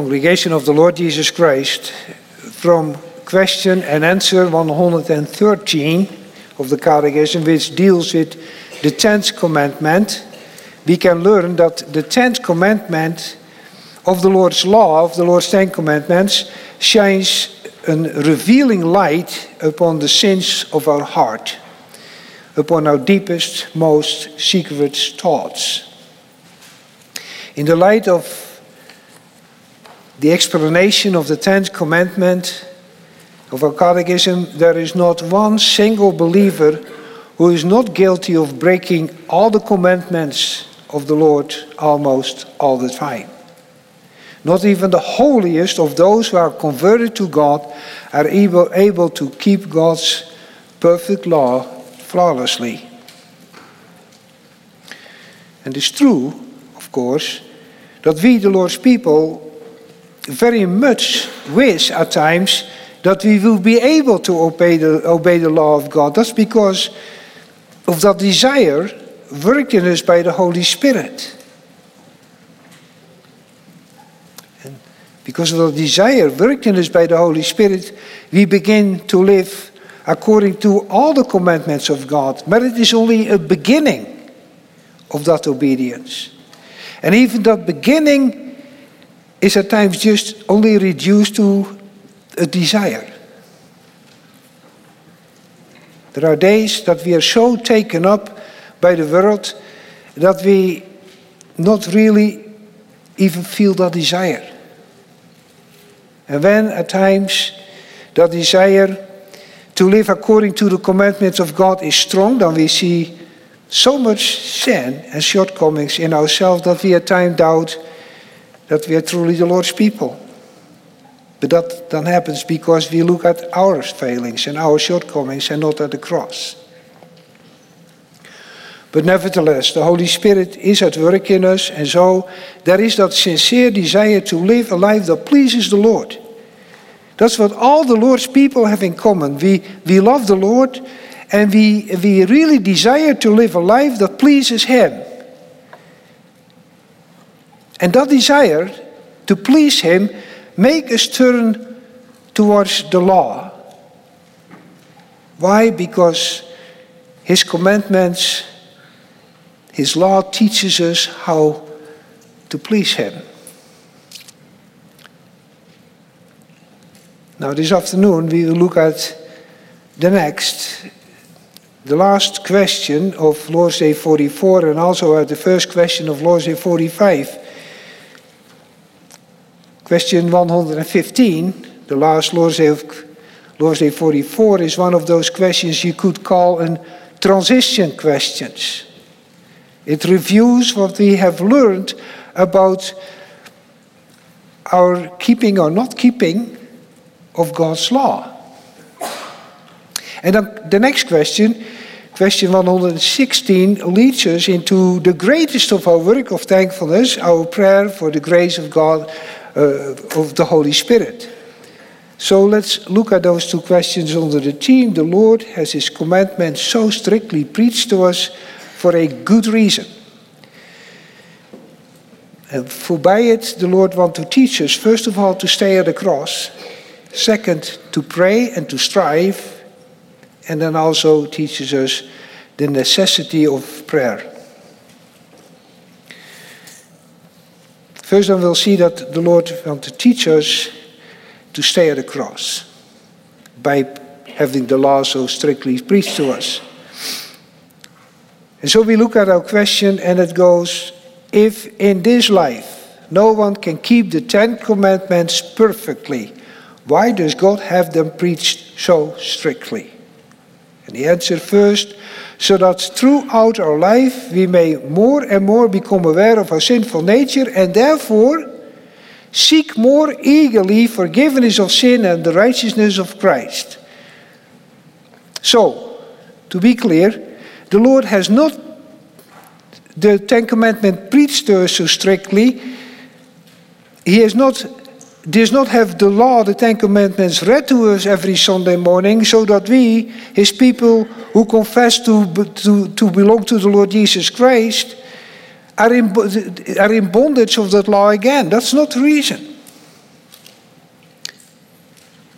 congregation of the Lord Jesus Christ from question and answer 113 of the Catechism, which deals with the tenth commandment, we can learn that the tenth commandment of the Lord's law, of the Lord's Ten Commandments, shines a revealing light upon the sins of our heart, upon our deepest, most secret thoughts. In the light of the explanation of the tenth commandment of our catechism, there is not one single believer who is not guilty of breaking all the commandments of the Lord almost all the time. Not even the holiest of those who are converted to God are able, able to keep God's perfect law flawlessly. And it's true, of course, that we, the Lord's people, very much wish at times that we will be able to obey the, obey the law of God. That's because of that desire worked in us by the Holy Spirit. And because of the desire worked in us by the Holy Spirit, we begin to live according to all the commandments of God. But it is only a beginning of that obedience. And even that beginning is at times just only reduced to a desire. There are days that we are so taken up by the world that we not really even feel that desire. And when at times that desire to live according to the commandments of God is strong, then we see so much sin and shortcomings in ourselves that we at times doubt that we are truly the Lord's people. But that then happens because we look at our failings and our shortcomings and not at the cross. But nevertheless, the Holy Spirit is at work in us, and so there is that sincere desire to live a life that pleases the Lord. That's what all the Lord's people have in common. We, we love the Lord, and we, we really desire to live a life that pleases Him. And that desire to please Him make us turn towards the law. Why? Because His commandments his law teaches us how to please Him. Now, this afternoon we will look at the next, the last question of Lord's Day 44, and also at the first question of Lord's Day 45. Question 115, the last Lord's Day of Lord's Day 44, is one of those questions you could call a transition questions. It reviews what we have learned about our keeping or not keeping of God's law. And then the next question, question 116, leads us into the greatest of our work of thankfulness, our prayer for the grace of God, uh, of the Holy Spirit. So let's look at those two questions under the theme The Lord has His commandments so strictly preached to us for a good reason. And voorbij it, the Lord wants to teach us, first of all, to stay at the cross. Second, to pray and to strive. And then also teaches us the necessity of prayer. First, then we'll see that the Lord wants to teach us to stay at the cross by having the law so strictly preached to us. And so we look at our question, and it goes if in this life no one can keep the Ten Commandments perfectly, why does God have them preached so strictly? And the answer first, so that throughout our life we may more and more become aware of our sinful nature and therefore seek more eagerly forgiveness of sin and the righteousness of Christ. So, to be clear, the Lord has not the Ten Commandments preached to us so strictly. He has not does not have the law, the Ten Commandments, read to us every Sunday morning, so that we, his people who confess to, to, to belong to the Lord Jesus Christ, are in, are in bondage of that law again. That's not the reason.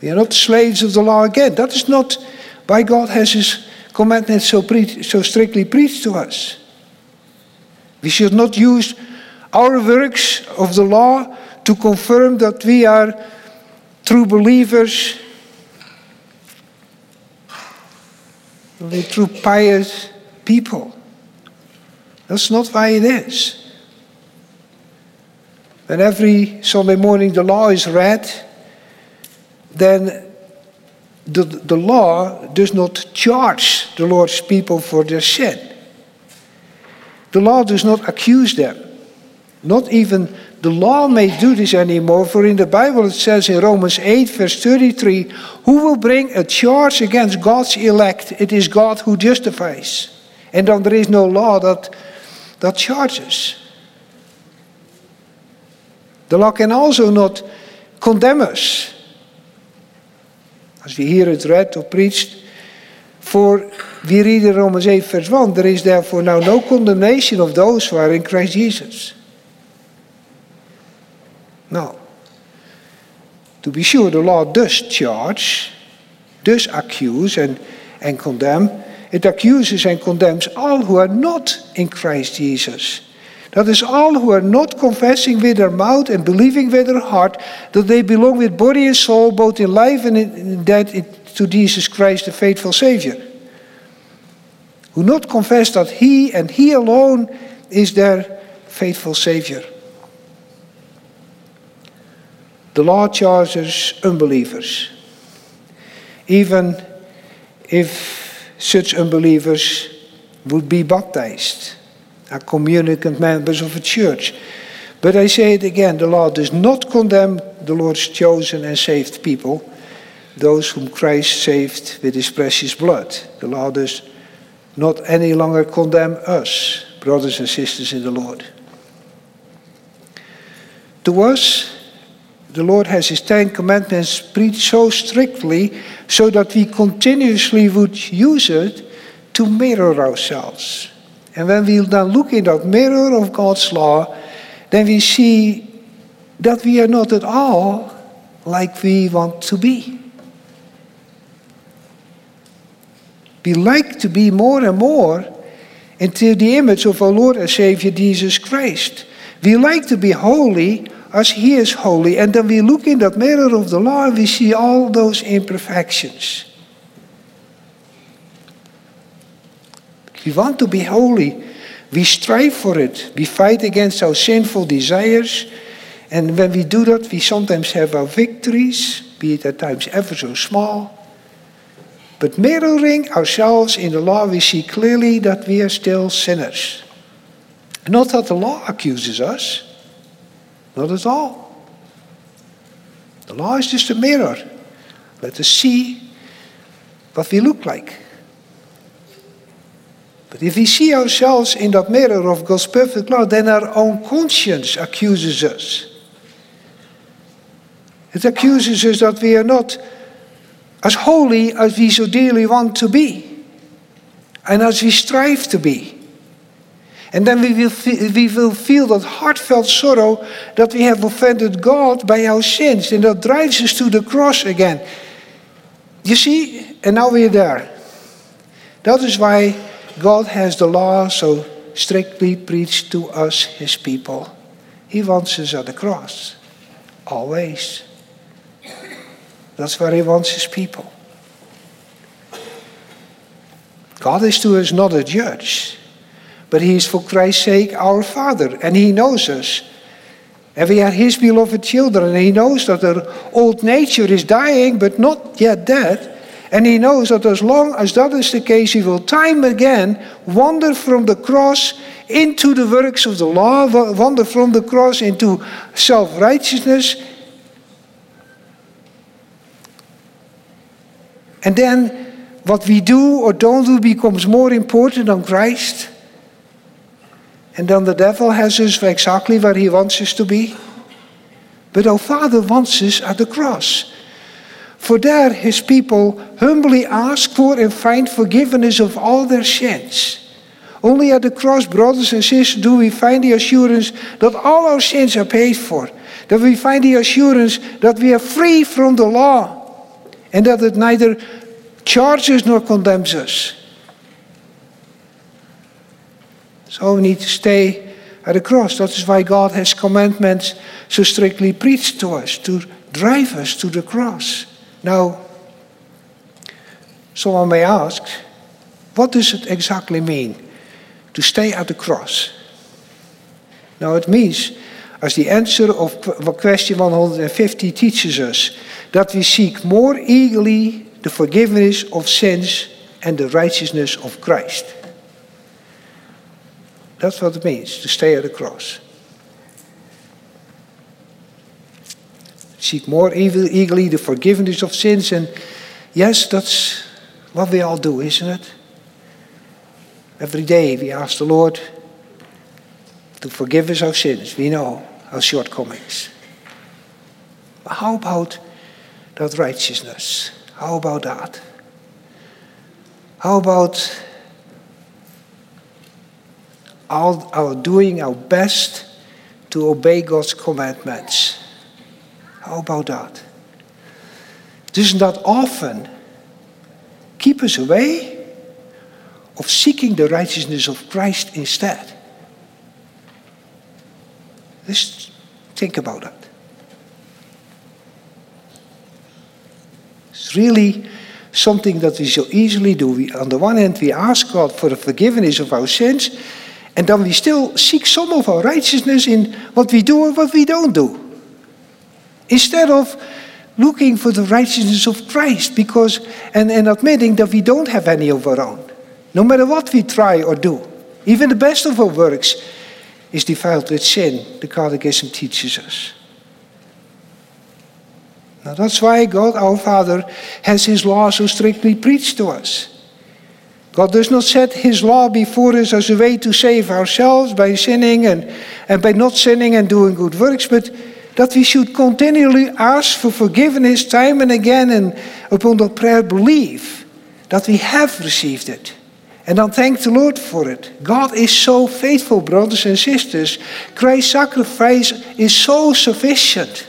We are not slaves of the law again. That is not why God has His commandments so, pre- so strictly preached to us. We should not use our works of the law to confirm that we are true believers, we're true pious people. That's not why it is. When every Sunday morning the law is read, then the, the law does not charge the Lord's people for their sin. The law does not accuse them. Not even the law may do this anymore, for in the Bible it says in Romans 8, verse 33 Who will bring a charge against God's elect? It is God who justifies. And then there is no law that, that charges. The law can also not condemn us. As we hear it read or preached, for we read in Romans 8, verse 1 there is therefore now no condemnation of those who are in Christ Jesus. Now, to be sure, the law does charge, does accuse and, and condemn. It accuses and condemns all who are not in Christ Jesus. That is, all who are not confessing with their mouth and believing with their heart that they belong with body and soul, both in life and in death, to Jesus Christ, the faithful Savior. Who not confess that He and He alone is their faithful Savior. The law charges unbelievers. Even if such unbelievers would be baptized, are communicant members of a church. But I say it again the law does not condemn the Lord's chosen and saved people, those whom Christ saved with his precious blood. The law does not any longer condemn us, brothers and sisters in the Lord. To us, the Lord has His Ten Commandments preached so strictly so that we continuously would use it to mirror ourselves. And when we then look in that mirror of God's law, then we see that we are not at all like we want to be. We like to be more and more into the image of our Lord and Savior Jesus Christ. We like to be holy as He is holy. And then we look in that mirror of the law and we see all those imperfections. We want to be holy. We strive for it. We fight against our sinful desires. And when we do that, we sometimes have our victories, be it at times ever so small. But mirroring ourselves in the law, we see clearly that we are still sinners. Not that the law accuses us, not at all. The law is just a mirror. Let us see what we look like. But if we see ourselves in that mirror of God's perfect law, then our own conscience accuses us. It accuses us that we are not as holy as we so dearly want to be and as we strive to be. And then we will, feel, we will feel that heartfelt sorrow that we have offended God by our sins, and that drives us to the cross again. You see, and now we're there. That is why God has the law so strictly preached to us, his people. He wants us at the cross. Always. That's where he wants his people. God is to us not a judge, but he is for Christ's sake our Father, and he knows us. And we are his beloved children, and he knows that our old nature is dying, but not yet dead. And he knows that as long as that is the case, he will time again wander from the cross into the works of the law, wander from the cross into self righteousness. And then what we do or don't do becomes more important than Christ. And then the devil has us exactly where he wants us to be. But our Father wants us at the cross. For there his people humbly ask for and find forgiveness of all their sins. Only at the cross, brothers and sisters, do we find the assurance that all our sins are paid for. That we find the assurance that we are free from the law. And that it neither charges nor condemns us. So we need to stay at the cross. That is why God has commandments so strictly preached to us, to drive us to the cross. Now, someone may ask, what does it exactly mean to stay at the cross? Now, it means, as the answer of question 150 teaches us, that we seek more eagerly the forgiveness of sins and the righteousness of Christ. That's what it means to stay at the cross. Seek more eagerly the forgiveness of sins, and yes, that's what we all do, isn't it? Every day we ask the Lord to forgive us our sins. We know our shortcomings. But how about that righteousness? How about that? How about our, our doing our best to obey God's commandments? How about that? Doesn't that often keep us away of seeking the righteousness of Christ instead? Just think about that. It's really something that we so easily do. We, on the one hand, we ask God for the forgiveness of our sins, and then we still seek some of our righteousness in what we do and what we don't do. Instead of looking for the righteousness of Christ, because and, and admitting that we don't have any of our own. No matter what we try or do, even the best of our works is defiled with sin, the Catechism teaches us. Now that's why God, our Father, has His law so strictly preached to us. God does not set His law before us as a way to save ourselves by sinning and, and by not sinning and doing good works, but that we should continually ask for forgiveness time and again and upon that prayer believe that we have received it. And then thank the Lord for it. God is so faithful, brothers and sisters. Christ's sacrifice is so sufficient.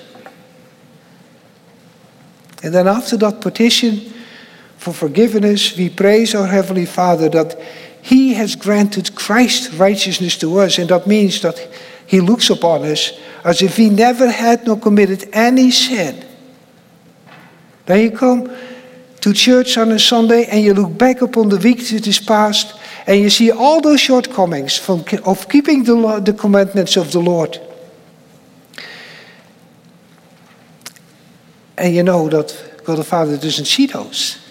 And then after that petition for forgiveness, we praise our Heavenly Father that He has granted Christ's righteousness to us. And that means that He looks upon us as if He never had nor committed any sin. Then you come to church on a Sunday and you look back upon the week that is past and you see all those shortcomings from, of keeping the, the commandments of the Lord. And you know that God the Father doesn't see those.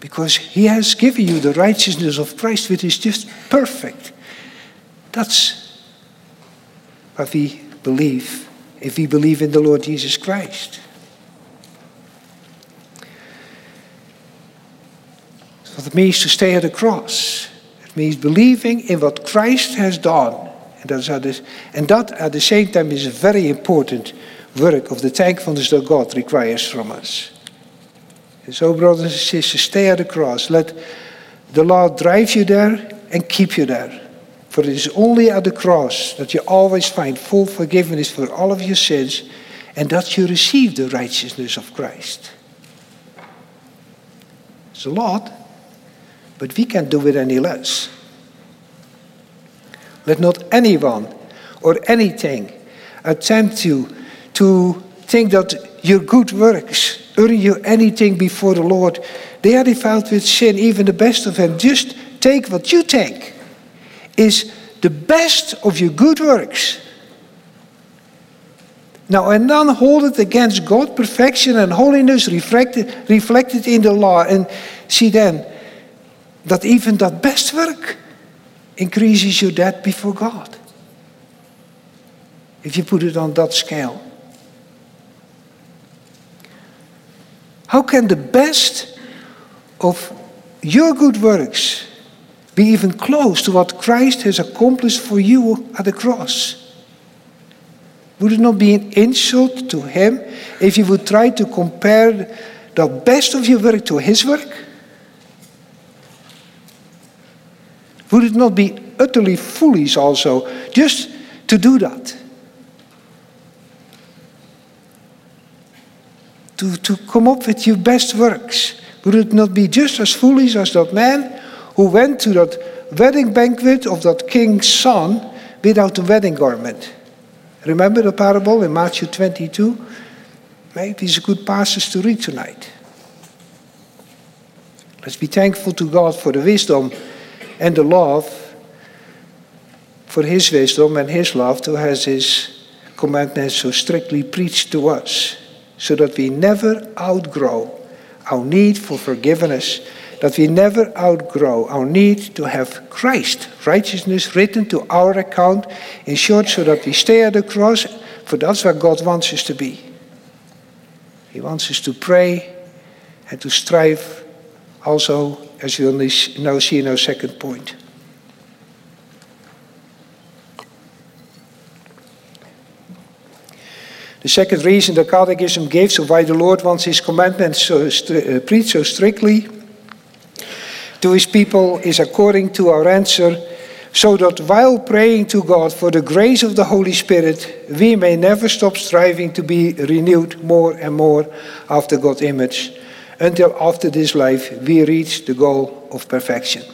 Because He has given you the righteousness of Christ, which is just perfect. That's what we believe if we believe in the Lord Jesus Christ. What it means to stay at the cross. It means believing in what Christ has done. And, that's and that at the same time is a very important work of the thankfulness that God requires from us. And so, oh, brothers and sisters, stay at the cross. Let the Lord drive you there and keep you there. For it is only at the cross that you always find full forgiveness for all of your sins and that you receive the righteousness of Christ. It's a lot, but we can't do it any less. Let not anyone or anything attempt you to think that your good works earn you anything before the Lord. They are defiled with sin, even the best of them. Just take what you think is the best of your good works. Now, and then hold it against God, perfection and holiness reflected, reflected in the law. And see then that even that best work increases your debt before God. If you put it on that scale. How can the best of your good works be even close to what Christ has accomplished for you at the cross? Would it not be an insult to Him if you would try to compare the best of your work to His work? Would it not be utterly foolish also just to do that? To, to come up with your best works? Would it not be just as foolish as that man who went to that wedding banquet of that king's son without a wedding garment? Remember the parable in Matthew 22? Maybe it's a good passage to read tonight. Let's be thankful to God for the wisdom and the love, for His wisdom and His love to have His commandments so strictly preached to us, so that we never outgrow our need for forgiveness, that we never outgrow our need to have Christ, righteousness written to our account, in short, so that we stay at the cross, for that's where God wants us to be. He wants us to pray and to strive also, as we'll now see in our second point. The second reason the Catechism gives of why the Lord wants His commandments so uh, preached so strictly to His people is according to our answer, so that while praying to God for the grace of the Holy Spirit, we may never stop striving to be renewed more and more after God's image, until after this life we reach the goal of perfection.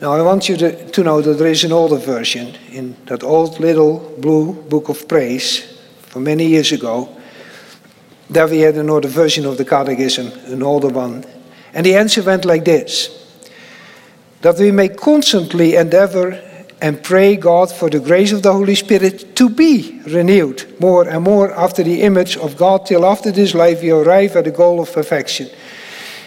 Now, I want you to, to know that there is an older version in that old little blue book of praise from many years ago. There we had another version of the Catechism, an older one. And the answer went like this that we may constantly endeavor and pray God for the grace of the Holy Spirit to be renewed more and more after the image of God till after this life we arrive at the goal of perfection.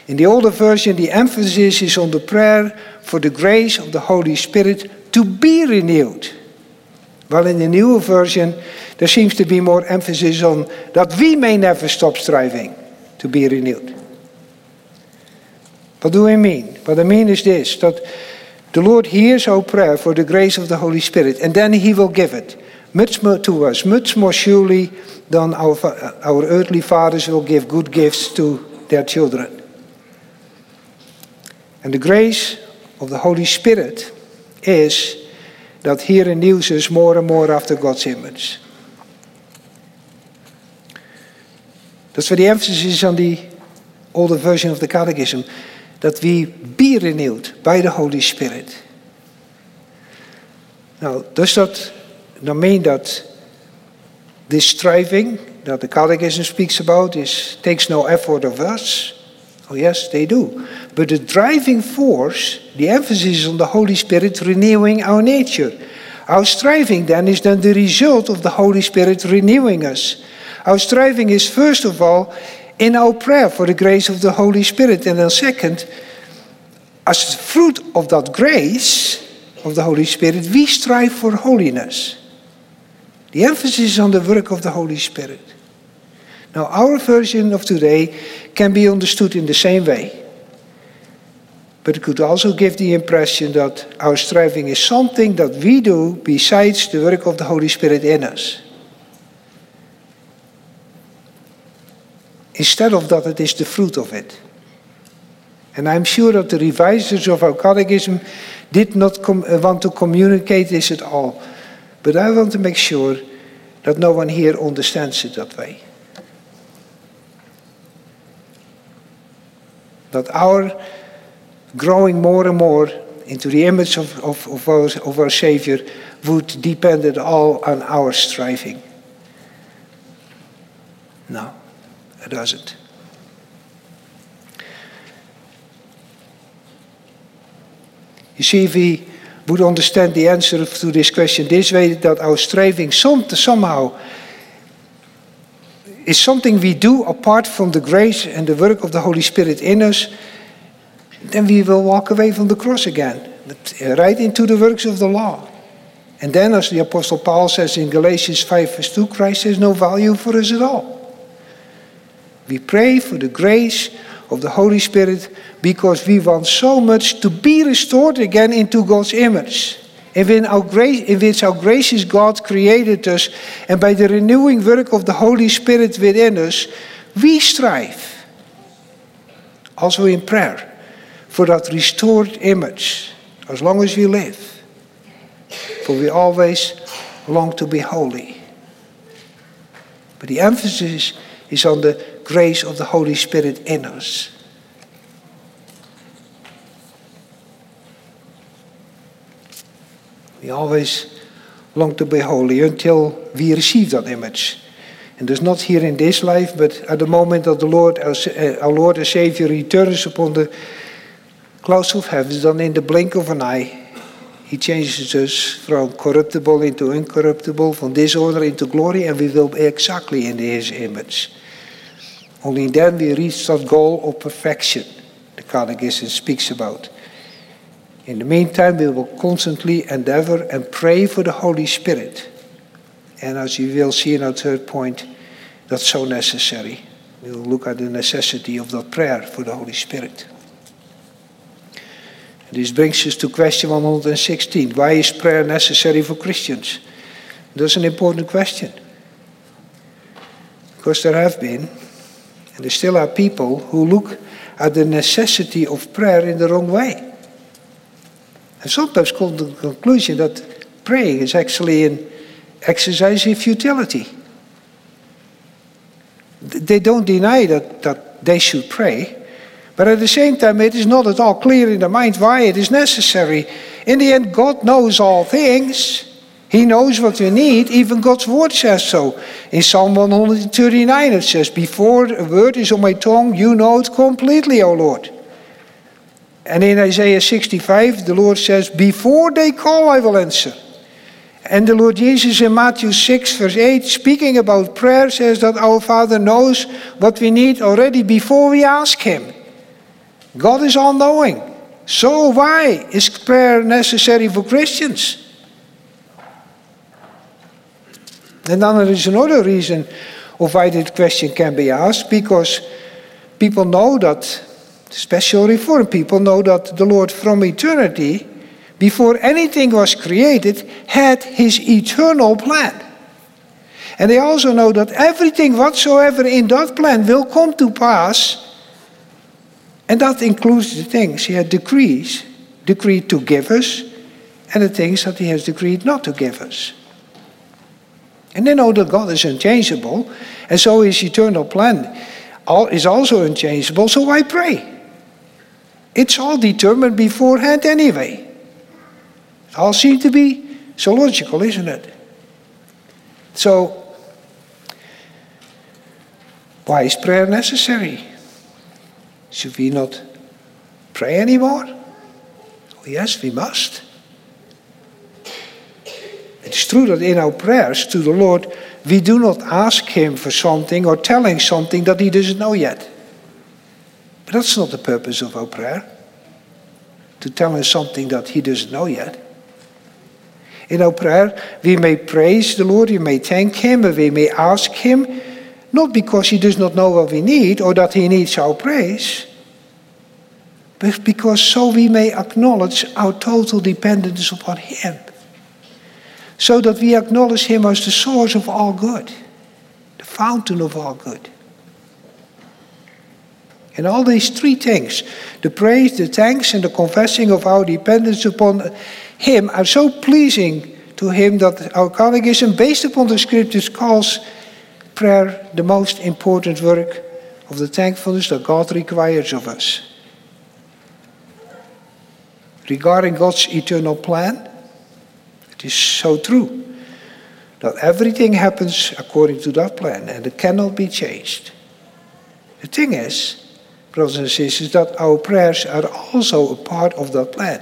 In the older version, the emphasis is on the prayer for the grace of the Holy Spirit to be renewed. While in the newer version, there seems to be more emphasis on that we may never stop striving to be renewed. What do I mean? What I mean is this that the Lord hears our prayer for the grace of the Holy Spirit, and then He will give it much more to us, much more surely than our, our earthly fathers will give good gifts to their children. And the grace of the Holy Spirit is that He renews us more and more after God's image. That's where the emphasis is on the older version of the Catechism, that we be renewed by the Holy Spirit. Now, does that now mean that this striving that the Catechism speaks about is, takes no effort of us? Oh, yes, they do. But the driving force, the emphasis is on the Holy Spirit renewing our nature. Our striving then is then the result of the Holy Spirit renewing us. Our striving is first of all in our prayer for the grace of the Holy Spirit. And then second, as fruit of that grace of the Holy Spirit, we strive for holiness. The emphasis is on the work of the Holy Spirit. Now, our version of today can be understood in the same way. But it could also give the impression that our striving is something that we do besides the work of the Holy Spirit in us. Instead of that, it is the fruit of it. And I'm sure that the revisers of our catechism did not uh, want to communicate this at all. But I want to make sure that no one here understands it that way. That our growing more and more into the image of, of, of, our, of our Savior would depend at all on our striving. No, it doesn't. You see, we would understand the answer to this question this way, that our striving some, somehow is something we do apart from the grace and the work of the Holy Spirit in us, then we will walk away from the cross again, eh, right into the works of the law. And then, as the Apostle Paul says in Galatians 5, verse 2, Christ has no value for us at all. We pray for the grace of the Holy Spirit because we want so much to be restored again into God's image. In, our grace, in which our gracious God created us, and by the renewing work of the Holy Spirit within us, we strive, also in prayer, for that restored image as long as we live. For we always long to be holy. But the emphasis is on the grace of the Holy Spirit in us. We always long to be holy until we receive that image. And there's not here in this life, but at the moment that the Lord, our, our Lord and Savior returns upon the clouds of heaven, then in the blink of an eye, he changes us from corruptible into incorruptible, from dishonor into glory, and we will be exactly in his image. Only then we reach that goal of perfection the Catechism speaks about. In the meantime, we will constantly endeavor and pray for the Holy Spirit. And as you will see in our third point, that's so necessary. We will look at the necessity of that prayer for the Holy Spirit. This brings us to question 116. Why is prayer necessary for Christians? That's an important question. Because there have been, and there still are people who look at the necessity of prayer in the wrong way and sometimes come to the conclusion that praying is actually an exercise in futility. They don't deny that, that they should pray, but at the same time, it is not at all clear in the mind why it is necessary. In the end, God knows all things. He knows what we need. Even God's word says so. In Psalm 139, it says, Before a word is on my tongue, you know it completely, O Lord. And in Isaiah 65, the Lord says, Before they call, I will answer. And the Lord Jesus in Matthew 6, verse 8, speaking about prayer, says that our Father knows what we need already before we ask Him. God is all knowing. So, why is prayer necessary for Christians? And then there is another reason of why this question can be asked because people know that Special Reformed people know that the Lord from eternity, before anything was created, had his eternal plan. And they also know that everything whatsoever in that plan will come to pass. And that includes the things he had decrees, decreed to give us, and the things that he has decreed not to give us. And they know that God is unchangeable, and so his eternal plan is also unchangeable, so why pray? It's all determined beforehand anyway. It all seems to be so logical, isn't it? So, why is prayer necessary? Should we not pray anymore? Oh, yes, we must. It's true that in our prayers to the Lord, we do not ask Him for something or tell Him something that He doesn't know yet. But that's not the purpose of our prayer. To tell him something that he doesn't know yet. In our prayer, we may praise the Lord, we may thank him, and we may ask him, not because he does not know what we need or that he needs our praise, but because so we may acknowledge our total dependence upon him. So that we acknowledge him as the source of all good, the fountain of all good. And all these three things the praise, the thanks, and the confessing of our dependence upon Him are so pleasing to Him that our catechism, based upon the scriptures, calls prayer the most important work of the thankfulness that God requires of us. Regarding God's eternal plan, it is so true that everything happens according to that plan and it cannot be changed. The thing is, brothers and sisters, that our prayers are also a part of that plan.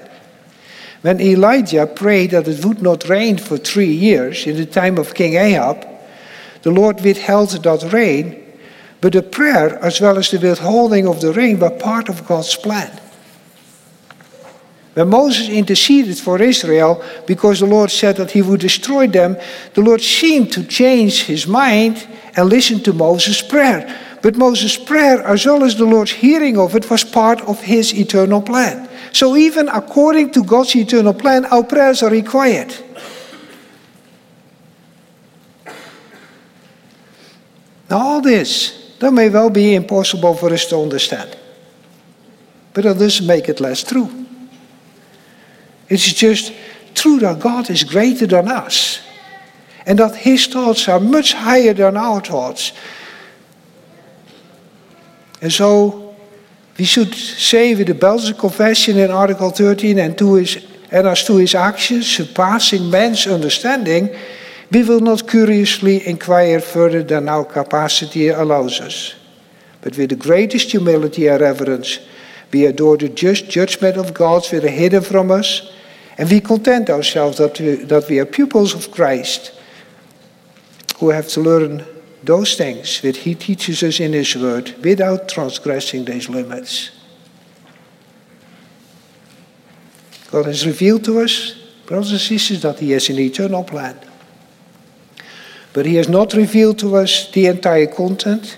When Elijah prayed that it would not rain for three years in the time of King Ahab, the Lord withheld that rain, but the prayer as well as the withholding of the rain were part of God's plan. When Moses interceded for Israel because the Lord said that he would destroy them, the Lord seemed to change his mind and listen to Moses' prayer. But Moses' prayer, as well as the Lord's hearing of it, was part of his eternal plan. So, even according to God's eternal plan, our prayers are required. All this, that may well be impossible for us to understand. But that doesn't make it less true. It's just true that God is greater than us and that His thoughts are much higher than our thoughts. And so we should say with the Belgian Confession in Article 13 and, to his, and as to his actions surpassing man's understanding, we will not curiously inquire further than our capacity allows us. But with the greatest humility and reverence, we adore the just judgment of God are hidden from us, and we content ourselves that we, that we are pupils of Christ who have to learn those things that He teaches us in His Word without transgressing these limits. God has revealed to us, brothers and sisters, that He has an eternal plan. But He has not revealed to us the entire content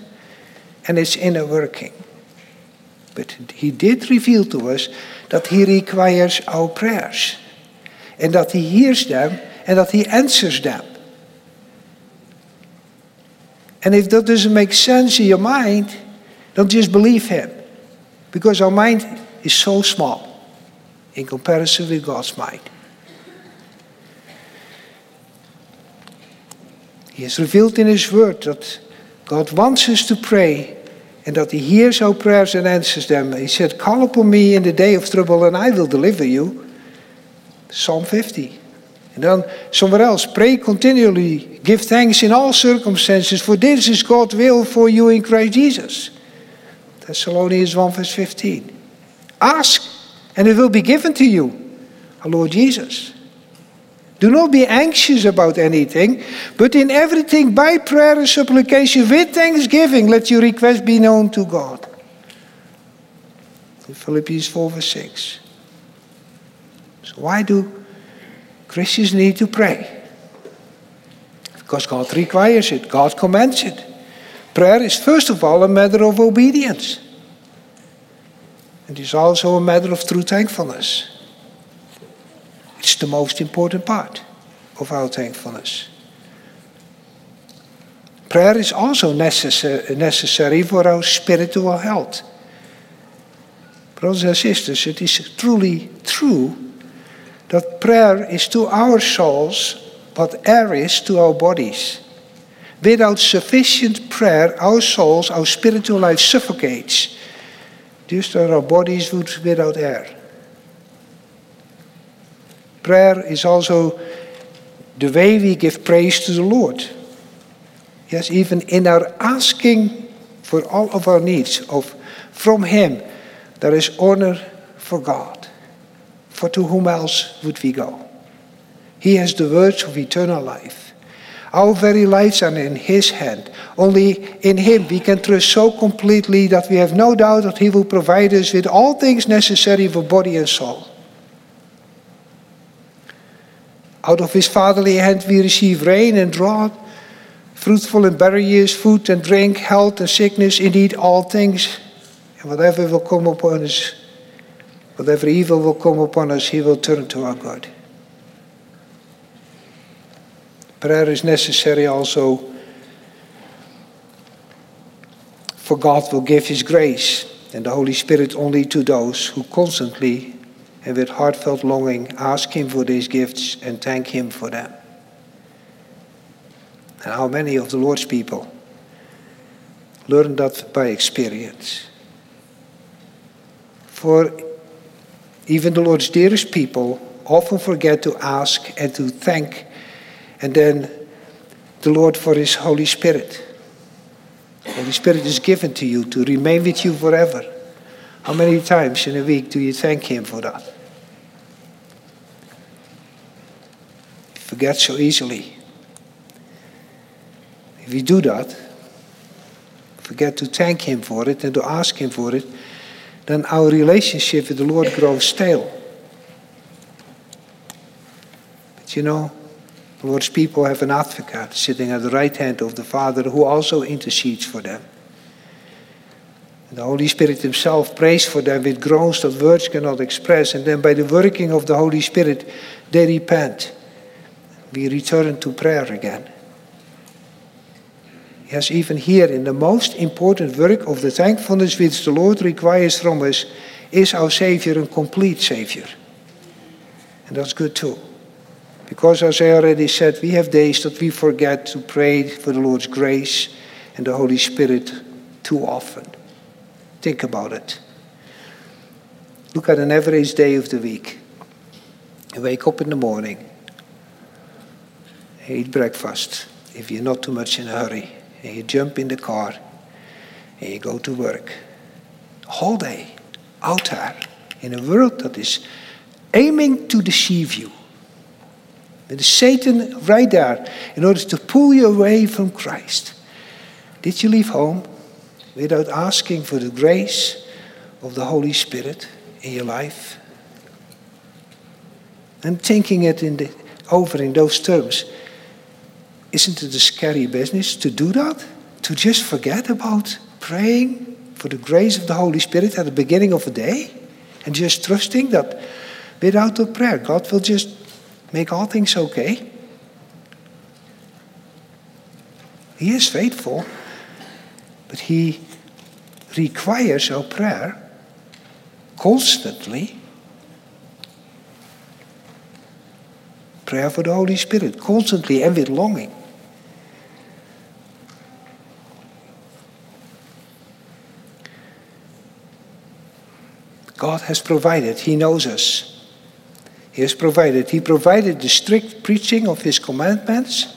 and its inner working. But He did reveal to us that He requires our prayers and that He hears them and that He answers them. And if that doesn't make sense in your mind, don't just believe Him. Because our mind is so small in comparison with God's mind. He has revealed in His Word that God wants us to pray and that He hears our prayers and answers them. He said, Call upon me in the day of trouble and I will deliver you. Psalm 50. And then somewhere else, pray continually, give thanks in all circumstances, for this is God's will for you in Christ Jesus. Thessalonians 1 verse 15. Ask, and it will be given to you, our Lord Jesus. Do not be anxious about anything, but in everything by prayer and supplication with thanksgiving, let your request be known to God. Philippians 4 verse 6. So why do Christians need to pray. Because God requires it, God commands it. Prayer is first of all a matter of obedience. And It is also a matter of true thankfulness. It's the most important part of our thankfulness. Prayer is also necessary for our spiritual health. Brothers and sisters, it is truly true that prayer is to our souls what air is to our bodies. Without sufficient prayer, our souls, our spiritual life suffocates, just as our bodies would without air. Prayer is also the way we give praise to the Lord. Yes, even in our asking for all of our needs of, from Him, there is honor for God. For to whom else would we go? He has the words of eternal life. Our very lives are in His hand. Only in Him we can trust so completely that we have no doubt that He will provide us with all things necessary for body and soul. Out of His fatherly hand we receive rain and drought, fruitful and barren years, food and drink, health and sickness, indeed all things. And whatever will come upon us Whatever evil will come upon us, He will turn to our God. Prayer is necessary also for God will give His grace and the Holy Spirit only to those who constantly and with heartfelt longing ask Him for these gifts and thank Him for them. And how many of the Lord's people learn that by experience? For even the Lord's dearest people often forget to ask and to thank, and then the Lord for His Holy Spirit. The Holy Spirit is given to you to remain with you forever. How many times in a week do you thank Him for that? Forget so easily. If you do that, forget to thank Him for it and to ask Him for it, then our relationship with the Lord grows stale. But you know, the Lord's people have an advocate sitting at the right hand of the Father who also intercedes for them. The Holy Spirit Himself prays for them with groans that words cannot express, and then by the working of the Holy Spirit, they repent. We return to prayer again. Yes, even here in the most important work of the thankfulness which the Lord requires from us, is our Savior a complete Savior. And that's good too. Because as I already said, we have days that we forget to pray for the Lord's grace and the Holy Spirit too often. Think about it. Look at an average day of the week. You wake up in the morning, eat breakfast, if you're not too much in a hurry, and you jump in the car, and you go to work. Whole day, out there, in a world that is aiming to deceive you. With Satan right there in order to pull you away from Christ. Did you leave home without asking for the grace of the Holy Spirit in your life? And thinking it in the, over in those terms, isn't it a scary business to do that? To just forget about praying for the grace of the Holy Spirit at the beginning of a day? And just trusting that without the prayer, God will just make all things okay? He is faithful, but He requires our prayer constantly. Prayer for the Holy Spirit, constantly and with longing. God has provided, He knows us. He has provided. He provided the strict preaching of His commandments,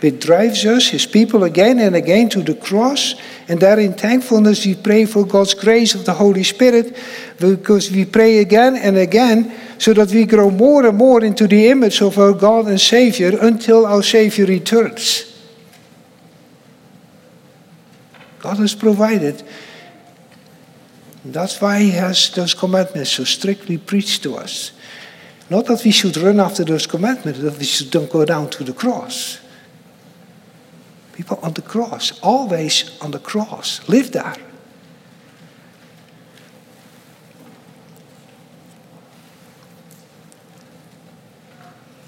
which drives us, His people, again and again to the cross. And there in thankfulness we pray for God's grace of the Holy Spirit, because we pray again and again so that we grow more and more into the image of our God and Savior until our Savior returns. God has provided. That's why He has those commandments so strictly preached to us. Not that we should run after those commandments, that we should don't go down to the cross. People on the cross, always on the cross, live there.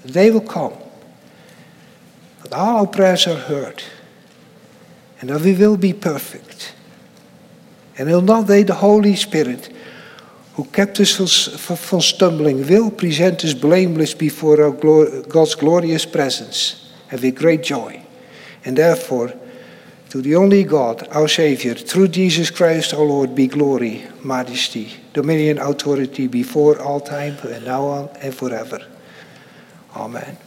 The day will come that all our prayers are heard and that we will be perfect. And that day, the Holy Spirit who kept us from stumbling, will present us blameless before our God's glorious presence and with great joy. And therefore, to the only God, our Savior, through Jesus Christ our Lord, be glory, majesty, dominion, authority before all time, and now on and forever. Amen.